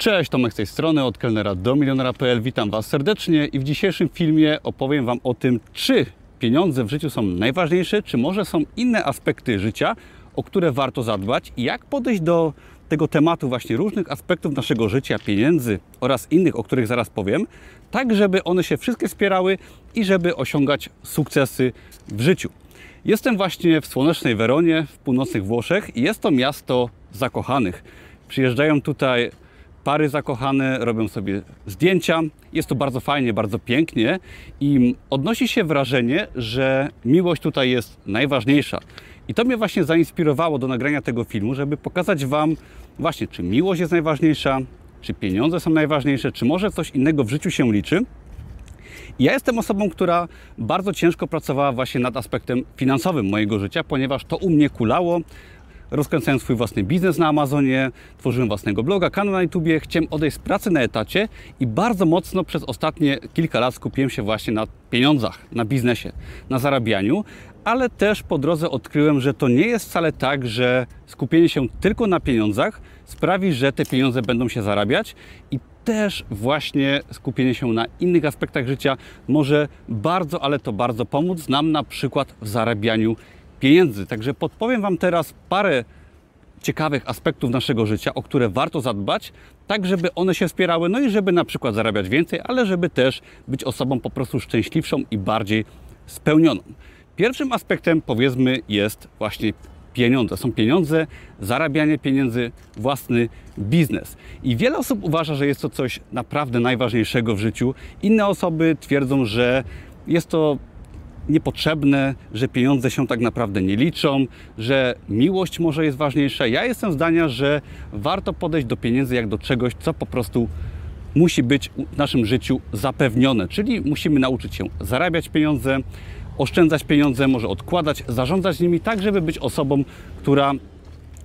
Cześć, Tomek z tej strony, od kelnera do milionera.pl. Witam Was serdecznie i w dzisiejszym filmie opowiem Wam o tym, czy pieniądze w życiu są najważniejsze, czy może są inne aspekty życia, o które warto zadbać i jak podejść do tego tematu właśnie różnych aspektów naszego życia, pieniędzy oraz innych, o których zaraz powiem, tak żeby one się wszystkie wspierały i żeby osiągać sukcesy w życiu. Jestem właśnie w słonecznej Weronie, w północnych Włoszech i jest to miasto zakochanych. Przyjeżdżają tutaj pary zakochane, robią sobie zdjęcia. Jest to bardzo fajnie, bardzo pięknie i odnosi się wrażenie, że miłość tutaj jest najważniejsza. I to mnie właśnie zainspirowało do nagrania tego filmu, żeby pokazać Wam właśnie, czy miłość jest najważniejsza, czy pieniądze są najważniejsze, czy może coś innego w życiu się liczy. Ja jestem osobą, która bardzo ciężko pracowała właśnie nad aspektem finansowym mojego życia, ponieważ to u mnie kulało. Rozkręcałem swój własny biznes na Amazonie, tworzyłem własnego bloga, kanał na YouTubie, chciałem odejść z pracy na etacie i bardzo mocno przez ostatnie kilka lat skupiłem się właśnie na pieniądzach, na biznesie, na zarabianiu, ale też po drodze odkryłem, że to nie jest wcale tak, że skupienie się tylko na pieniądzach sprawi, że te pieniądze będą się zarabiać. I też właśnie skupienie się na innych aspektach życia może bardzo, ale to bardzo pomóc nam na przykład w zarabianiu pieniędzy. Także podpowiem Wam teraz parę ciekawych aspektów naszego życia, o które warto zadbać, tak żeby one się wspierały, no i żeby na przykład zarabiać więcej, ale żeby też być osobą po prostu szczęśliwszą i bardziej spełnioną. Pierwszym aspektem, powiedzmy, jest właśnie pieniądze. Są pieniądze, zarabianie pieniędzy, własny biznes. I wiele osób uważa, że jest to coś naprawdę najważniejszego w życiu. Inne osoby twierdzą, że jest to niepotrzebne, że pieniądze się tak naprawdę nie liczą, że miłość może jest ważniejsza. Ja jestem zdania, że warto podejść do pieniędzy jak do czegoś, co po prostu musi być w naszym życiu zapewnione. Czyli musimy nauczyć się zarabiać pieniądze, oszczędzać pieniądze, może odkładać, zarządzać nimi tak, żeby być osobą, która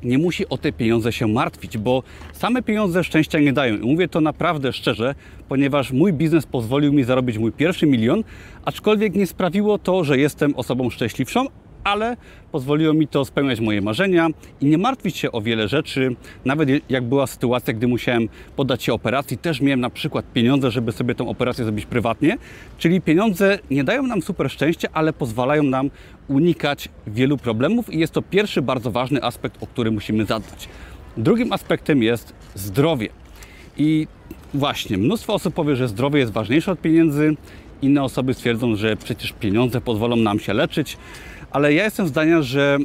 nie musi o te pieniądze się martwić, bo same pieniądze szczęścia nie dają. I mówię to naprawdę szczerze, ponieważ mój biznes pozwolił mi zarobić mój pierwszy milion, aczkolwiek nie sprawiło to, że jestem osobą szczęśliwszą, ale pozwoliło mi to spełniać moje marzenia i nie martwić się o wiele rzeczy. Nawet jak była sytuacja, gdy musiałem poddać się operacji, też miałem na przykład pieniądze, żeby sobie tę operację zrobić prywatnie. Czyli pieniądze nie dają nam super szczęścia, ale pozwalają nam unikać wielu problemów i jest to pierwszy bardzo ważny aspekt, o który musimy zadbać. Drugim aspektem jest zdrowie. I właśnie, mnóstwo osób powie, że zdrowie jest ważniejsze od pieniędzy. Inne osoby stwierdzą, że przecież pieniądze pozwolą nam się leczyć ale ja jestem zdania, że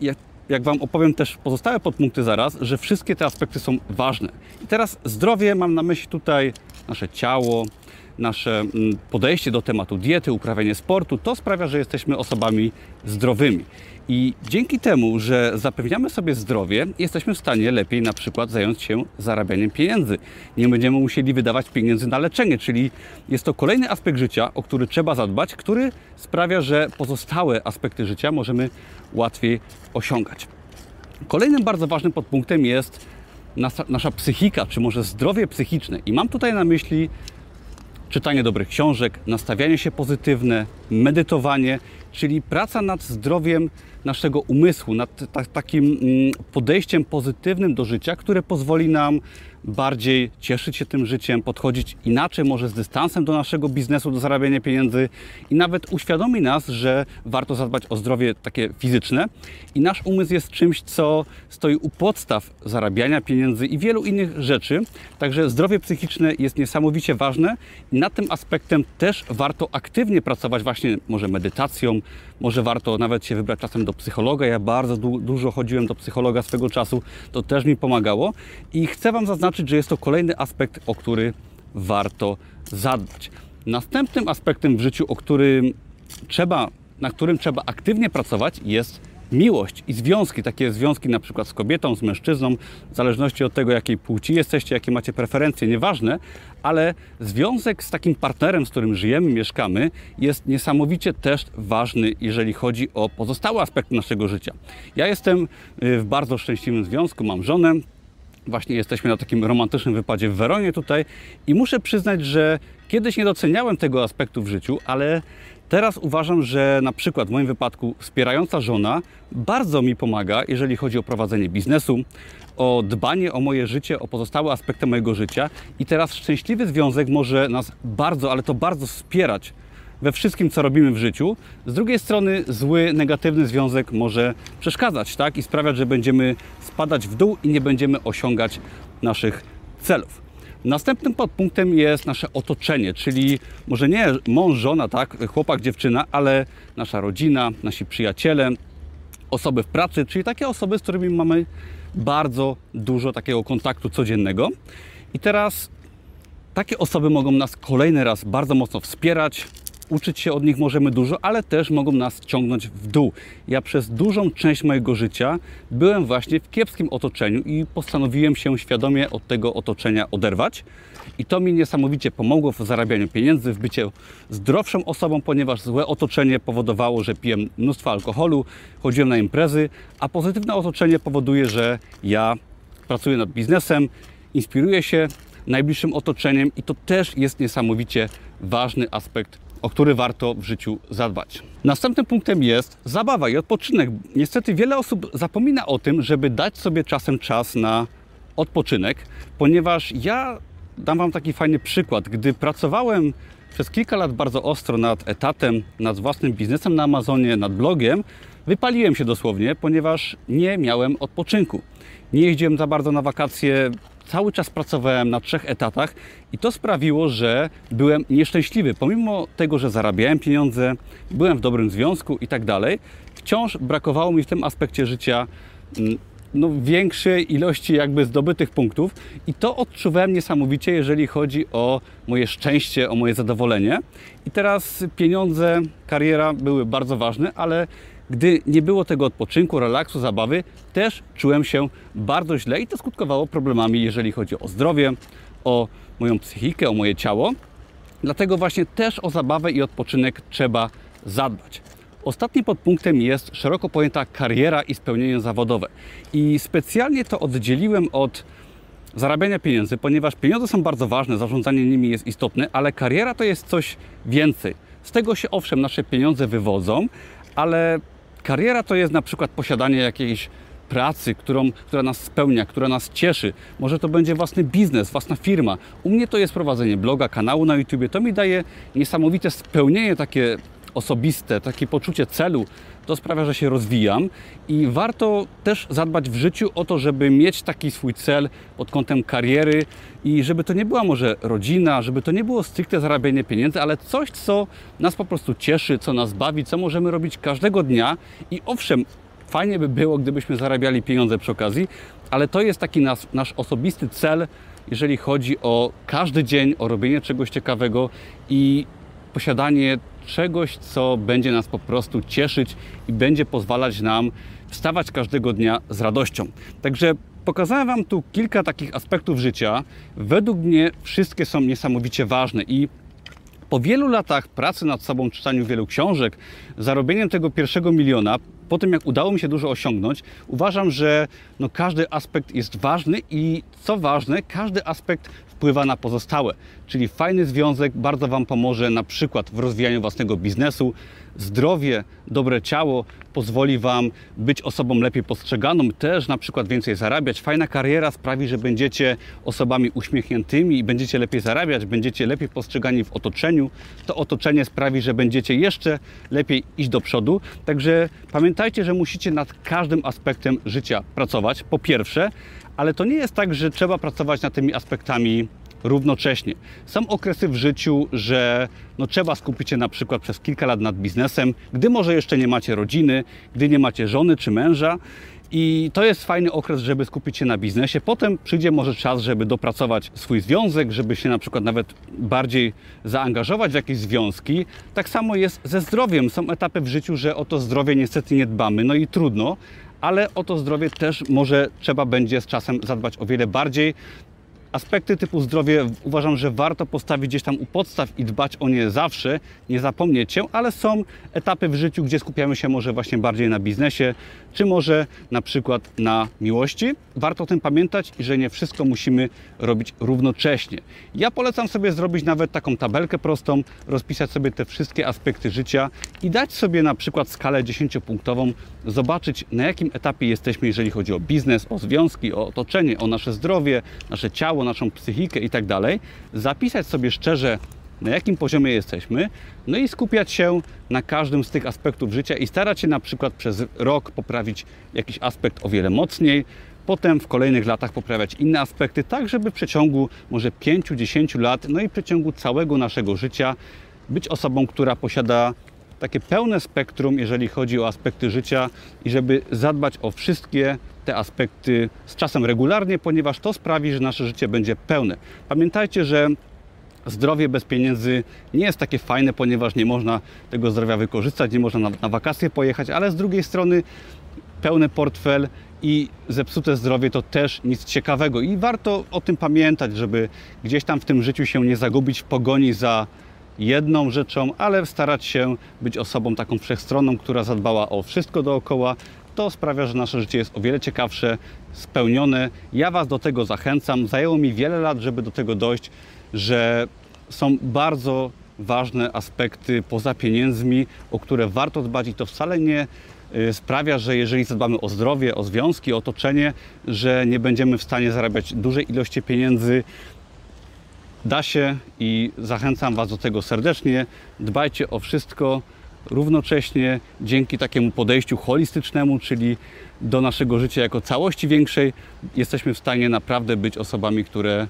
jak, jak Wam opowiem też pozostałe podpunkty zaraz, że wszystkie te aspekty są ważne. I teraz zdrowie mam na myśli tutaj nasze ciało, nasze mm, podejście do tematu diety, uprawianie sportu, to sprawia, że jesteśmy osobami zdrowymi. I dzięki temu, że zapewniamy sobie zdrowie, jesteśmy w stanie lepiej na przykład zająć się zarabianiem pieniędzy. Nie będziemy musieli wydawać pieniędzy na leczenie, czyli jest to kolejny aspekt życia, o który trzeba zadbać, który sprawia, że pozostałe aspekty życia możemy łatwiej osiągać. Kolejnym bardzo ważnym podpunktem jest nasza, nasza psychika, czy może zdrowie psychiczne. I mam tutaj na myśli czytanie dobrych książek, nastawianie się pozytywne, medytowanie, czyli praca nad zdrowiem naszego umysłu, nad ta, takim mm, podejściem pozytywnym do życia, które pozwoli nam bardziej cieszyć się tym życiem, podchodzić inaczej, może z dystansem do naszego biznesu, do zarabiania pieniędzy i nawet uświadomi nas, że warto zadbać o zdrowie takie fizyczne. I nasz umysł jest czymś, co stoi u podstaw zarabiania pieniędzy i wielu innych rzeczy. Także zdrowie psychiczne jest niesamowicie ważne i nad tym aspektem też warto aktywnie pracować, właśnie może medytacją, może warto nawet się wybrać czasem do psychologa. Ja bardzo du dużo chodziłem do psychologa swego czasu, to też mi pomagało i chcę Wam zaznaczyć, że jest to kolejny aspekt, o który warto zadbać. Następnym aspektem w życiu, o którym trzeba, na którym trzeba aktywnie pracować, jest miłość i związki, takie związki na przykład z kobietą, z mężczyzną, w zależności od tego, jakiej płci jesteście, jakie macie preferencje, nieważne, ale związek z takim partnerem, z którym żyjemy, mieszkamy, jest niesamowicie też ważny, jeżeli chodzi o pozostałe aspekty naszego życia. Ja jestem y, w bardzo szczęśliwym związku, mam żonę, Właśnie jesteśmy na takim romantycznym wypadzie w Weronie tutaj i muszę przyznać, że kiedyś nie doceniałem tego aspektu w życiu, ale teraz uważam, że na przykład w moim wypadku wspierająca żona bardzo mi pomaga, jeżeli chodzi o prowadzenie biznesu, o dbanie o moje życie, o pozostałe aspekty mojego życia i teraz szczęśliwy związek może nas bardzo, ale to bardzo wspierać we wszystkim, co robimy w życiu. Z drugiej strony zły, negatywny związek może przeszkadzać, tak? I sprawiać, że będziemy spadać w dół i nie będziemy osiągać naszych celów. Następnym podpunktem jest nasze otoczenie, czyli może nie mąż, żona, tak, chłopak, dziewczyna, ale nasza rodzina, nasi przyjaciele, osoby w pracy, czyli takie osoby, z którymi mamy bardzo dużo takiego kontaktu codziennego. I teraz takie osoby mogą nas kolejny raz bardzo mocno wspierać, uczyć się od nich możemy dużo, ale też mogą nas ciągnąć w dół. Ja przez dużą część mojego życia byłem właśnie w kiepskim otoczeniu i postanowiłem się świadomie od tego otoczenia oderwać. I to mi niesamowicie pomogło w zarabianiu pieniędzy, w byciu zdrowszą osobą, ponieważ złe otoczenie powodowało, że piłem mnóstwo alkoholu, chodziłem na imprezy, a pozytywne otoczenie powoduje, że ja pracuję nad biznesem, inspiruję się najbliższym otoczeniem i to też jest niesamowicie ważny aspekt o który warto w życiu zadbać. Następnym punktem jest zabawa i odpoczynek. Niestety wiele osób zapomina o tym, żeby dać sobie czasem czas na odpoczynek, ponieważ ja dam Wam taki fajny przykład. Gdy pracowałem przez kilka lat bardzo ostro nad etatem, nad własnym biznesem na Amazonie, nad blogiem, wypaliłem się dosłownie, ponieważ nie miałem odpoczynku. Nie jeździłem za bardzo na wakacje, cały czas pracowałem na trzech etatach i to sprawiło, że byłem nieszczęśliwy. Pomimo tego, że zarabiałem pieniądze, byłem w dobrym związku i tak dalej, wciąż brakowało mi w tym aspekcie życia mm, no, większej ilości jakby zdobytych punktów i to odczuwałem niesamowicie, jeżeli chodzi o moje szczęście, o moje zadowolenie. I teraz pieniądze, kariera były bardzo ważne, ale gdy nie było tego odpoczynku, relaksu, zabawy, też czułem się bardzo źle i to skutkowało problemami, jeżeli chodzi o zdrowie, o moją psychikę, o moje ciało. Dlatego właśnie też o zabawę i odpoczynek trzeba zadbać. Ostatnim podpunktem jest szeroko pojęta kariera i spełnienie zawodowe. I specjalnie to oddzieliłem od zarabiania pieniędzy, ponieważ pieniądze są bardzo ważne, zarządzanie nimi jest istotne, ale kariera to jest coś więcej. Z tego się owszem nasze pieniądze wywodzą, ale Kariera to jest na przykład posiadanie jakiejś pracy, którą, która nas spełnia, która nas cieszy. Może to będzie własny biznes, własna firma. U mnie to jest prowadzenie bloga, kanału na YouTube. To mi daje niesamowite spełnienie takie osobiste, takie poczucie celu, to sprawia, że się rozwijam i warto też zadbać w życiu o to, żeby mieć taki swój cel pod kątem kariery i żeby to nie była może rodzina, żeby to nie było stricte zarabianie pieniędzy, ale coś, co nas po prostu cieszy, co nas bawi, co możemy robić każdego dnia i owszem, fajnie by było, gdybyśmy zarabiali pieniądze przy okazji, ale to jest taki nasz, nasz osobisty cel, jeżeli chodzi o każdy dzień, o robienie czegoś ciekawego i posiadanie czegoś, co będzie nas po prostu cieszyć i będzie pozwalać nam wstawać każdego dnia z radością. Także pokazałem Wam tu kilka takich aspektów życia. Według mnie wszystkie są niesamowicie ważne i po wielu latach pracy nad sobą, czytaniu wielu książek, zarobieniem tego pierwszego miliona, po tym jak udało mi się dużo osiągnąć, uważam, że no każdy aspekt jest ważny i co ważne, każdy aspekt wpływa na pozostałe. Czyli fajny związek bardzo Wam pomoże na przykład w rozwijaniu własnego biznesu. Zdrowie, dobre ciało pozwoli Wam być osobą lepiej postrzeganą, też na przykład więcej zarabiać. Fajna kariera sprawi, że będziecie osobami uśmiechniętymi i będziecie lepiej zarabiać, będziecie lepiej postrzegani w otoczeniu. To otoczenie sprawi, że będziecie jeszcze lepiej iść do przodu. Także pamiętajcie, że musicie nad każdym aspektem życia pracować. Po pierwsze, ale to nie jest tak, że trzeba pracować nad tymi aspektami równocześnie. Są okresy w życiu, że no, trzeba skupić się na przykład przez kilka lat nad biznesem, gdy może jeszcze nie macie rodziny, gdy nie macie żony czy męża. I to jest fajny okres, żeby skupić się na biznesie. Potem przyjdzie może czas, żeby dopracować swój związek, żeby się na przykład nawet bardziej zaangażować w jakieś związki. Tak samo jest ze zdrowiem. Są etapy w życiu, że o to zdrowie niestety nie dbamy, no i trudno, ale o to zdrowie też może trzeba będzie z czasem zadbać o wiele bardziej. Aspekty typu zdrowie uważam, że warto postawić gdzieś tam u podstaw i dbać o nie zawsze, nie zapomnieć się, ale są etapy w życiu, gdzie skupiamy się może właśnie bardziej na biznesie, czy może na przykład na miłości. Warto o tym pamiętać i że nie wszystko musimy robić równocześnie. Ja polecam sobie zrobić nawet taką tabelkę prostą, rozpisać sobie te wszystkie aspekty życia i dać sobie na przykład skalę 10-punktową, zobaczyć na jakim etapie jesteśmy, jeżeli chodzi o biznes, o związki, o otoczenie, o nasze zdrowie, nasze ciało, naszą psychikę i tak dalej. Zapisać sobie szczerze, na jakim poziomie jesteśmy, no i skupiać się na każdym z tych aspektów życia i starać się na przykład przez rok poprawić jakiś aspekt o wiele mocniej, potem w kolejnych latach poprawiać inne aspekty, tak żeby w przeciągu może 5-10 lat, no i w przeciągu całego naszego życia być osobą, która posiada takie pełne spektrum, jeżeli chodzi o aspekty życia i żeby zadbać o wszystkie te aspekty z czasem regularnie, ponieważ to sprawi, że nasze życie będzie pełne. Pamiętajcie, że zdrowie bez pieniędzy nie jest takie fajne, ponieważ nie można tego zdrowia wykorzystać, nie można na, na wakacje pojechać, ale z drugiej strony pełny portfel i zepsute zdrowie to też nic ciekawego i warto o tym pamiętać, żeby gdzieś tam w tym życiu się nie zagubić w pogoni za jedną rzeczą, ale starać się być osobą taką wszechstronną, która zadbała o wszystko dookoła. To sprawia, że nasze życie jest o wiele ciekawsze, spełnione. Ja Was do tego zachęcam. Zajęło mi wiele lat, żeby do tego dojść, że są bardzo ważne aspekty poza pieniędzmi, o które warto dbać i to wcale nie y, sprawia, że jeżeli zadbamy o zdrowie, o związki, o otoczenie, że nie będziemy w stanie zarabiać dużej ilości pieniędzy. Da się i zachęcam Was do tego serdecznie. Dbajcie o wszystko równocześnie dzięki takiemu podejściu holistycznemu, czyli do naszego życia jako całości większej, jesteśmy w stanie naprawdę być osobami, które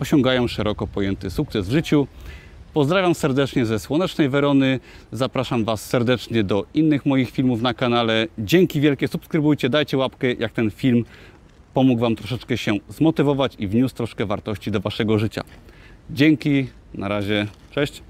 osiągają szeroko pojęty sukces w życiu. Pozdrawiam serdecznie ze słonecznej Werony. Zapraszam Was serdecznie do innych moich filmów na kanale. Dzięki wielkie, subskrybujcie, dajcie łapkę, jak ten film pomógł Wam troszeczkę się zmotywować i wniósł troszkę wartości do Waszego życia. Dzięki, na razie, cześć.